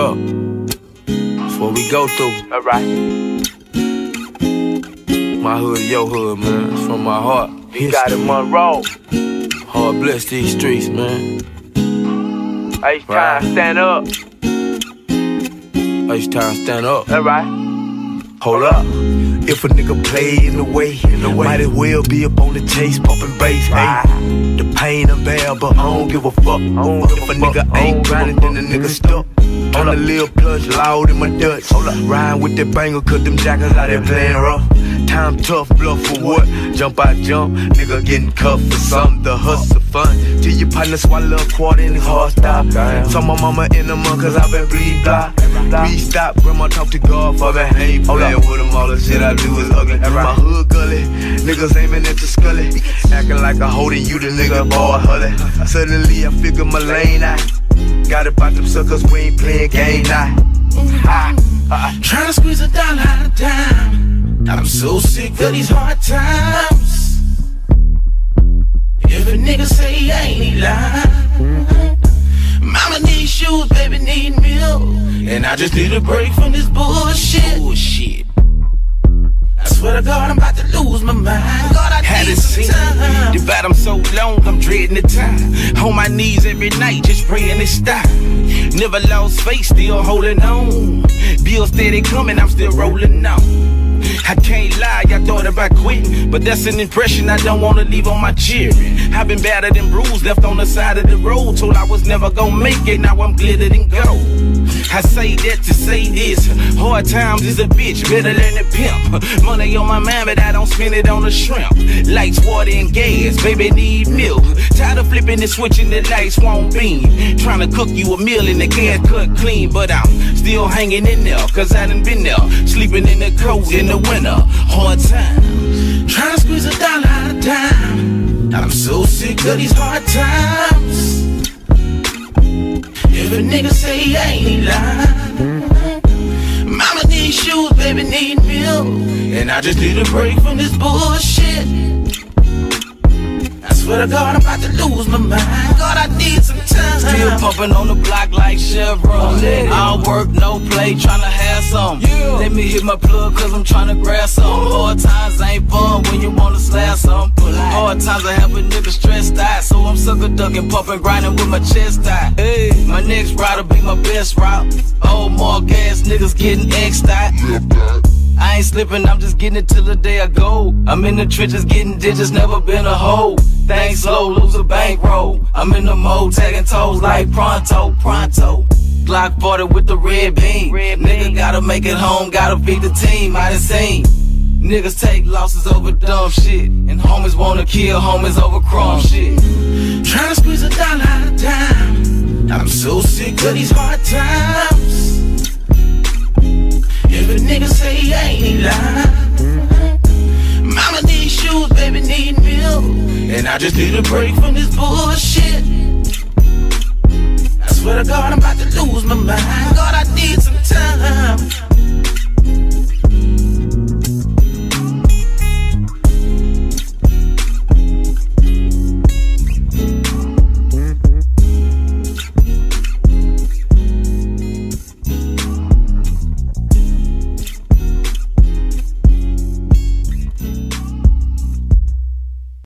up. That's what we go through. Alright. My hood, your hood, man. It's from my heart. You got it, Monroe. Hard bless these streets, man. H time, stand up. H time, stand up. Alright. Hold up. If a nigga play in the way, in the way, might as well be up on the chase, pumping bass. Hey, the pain unbearable, I don't give a fuck. If a nigga ain't grinding, then the nigga stuck. On the lil plush, loud in my Dutch. Riding with that banger, cause them jackers out there playing rough. Time tough, bluff for what? Jump I jump, nigga getting cuffed for something. The hustle fun. Till your partner swallow a quarter in his hard stop. Tell my mama in the month, cause I been bleed block. We stop, grandma talk to God. I ain't playing with them, all the shit I do is ugly. My hood gully, niggas aiming at the scully. Acting like I'm holding you, the nigga boy hully. Suddenly I figure my lane out. Got about them suckers, we ain't playing game now. Trying to squeeze a dollar out of dime. I'm so sick of these hard times. If a nigga say he ain't, he lying. Mama need shoes, baby need milk. And I just need a break from this bullshit. Bullshit. I swear to God, I'm about to lose my mind. Seen. time. The battle so long, I'm dreading the time. On my knees every night, just praying it stop. Never lost faith, still holding on. Bills steady coming, I'm still rolling on. I can't lie, I thought about quitting, but that's an impression I don't wanna leave on my children. I've been battered and bruised, left on the side of the road, told I was never gonna make it. Now I'm glittered and gold. I say that to say this. Hard times is a bitch, better than a pimp. Money on my mind, but I don't spend it on the shrimp. Lights, water, and gas, baby need milk. Tired of flipping and switching the lights won't beam. Trying to cook you a meal and the gas cut clean, but I'm still hanging in there, cause I done been there. Sleeping in the cold in the winter. Hard times. Trying to squeeze a dollar out of dime. I'm so sick of these hard times. If a nigga say he ain't, lying. Mama need shoes, baby need milk. And I just need a break from this bullshit. I swear to God, I'm about to lose my mind. God, I need some time. Still pumping on the block like Chevron. I don't work, no play, tryna have some. Let me hit my plug, cause I'm tryna grab some. Hard times ain't fun when you wanna slap some. Hard times I have a nigga stressed out, so I'm sucker ducking, pumping, grinding with my chest out. Hey, my next ride'll be my best route. Old more gas niggas getting X'd out. I ain't slipping, I'm just getting it till the day I go. I'm in the trenches getting digits, never been a hoe. Things slow, lose a bankroll. I'm in the mode, tagging toes like pronto, pronto. Glock 40 with the red beam. Red Nigga gotta make it home, gotta beat the team. I done seen niggas take losses over dumb shit. And homies wanna kill homies over crumb shit. Trying to squeeze a dollar out of dime. I'm so sick of these hard times. And I just need a break from this bullshit. I swear to God, I'm about to lose my mind. God, I need some time.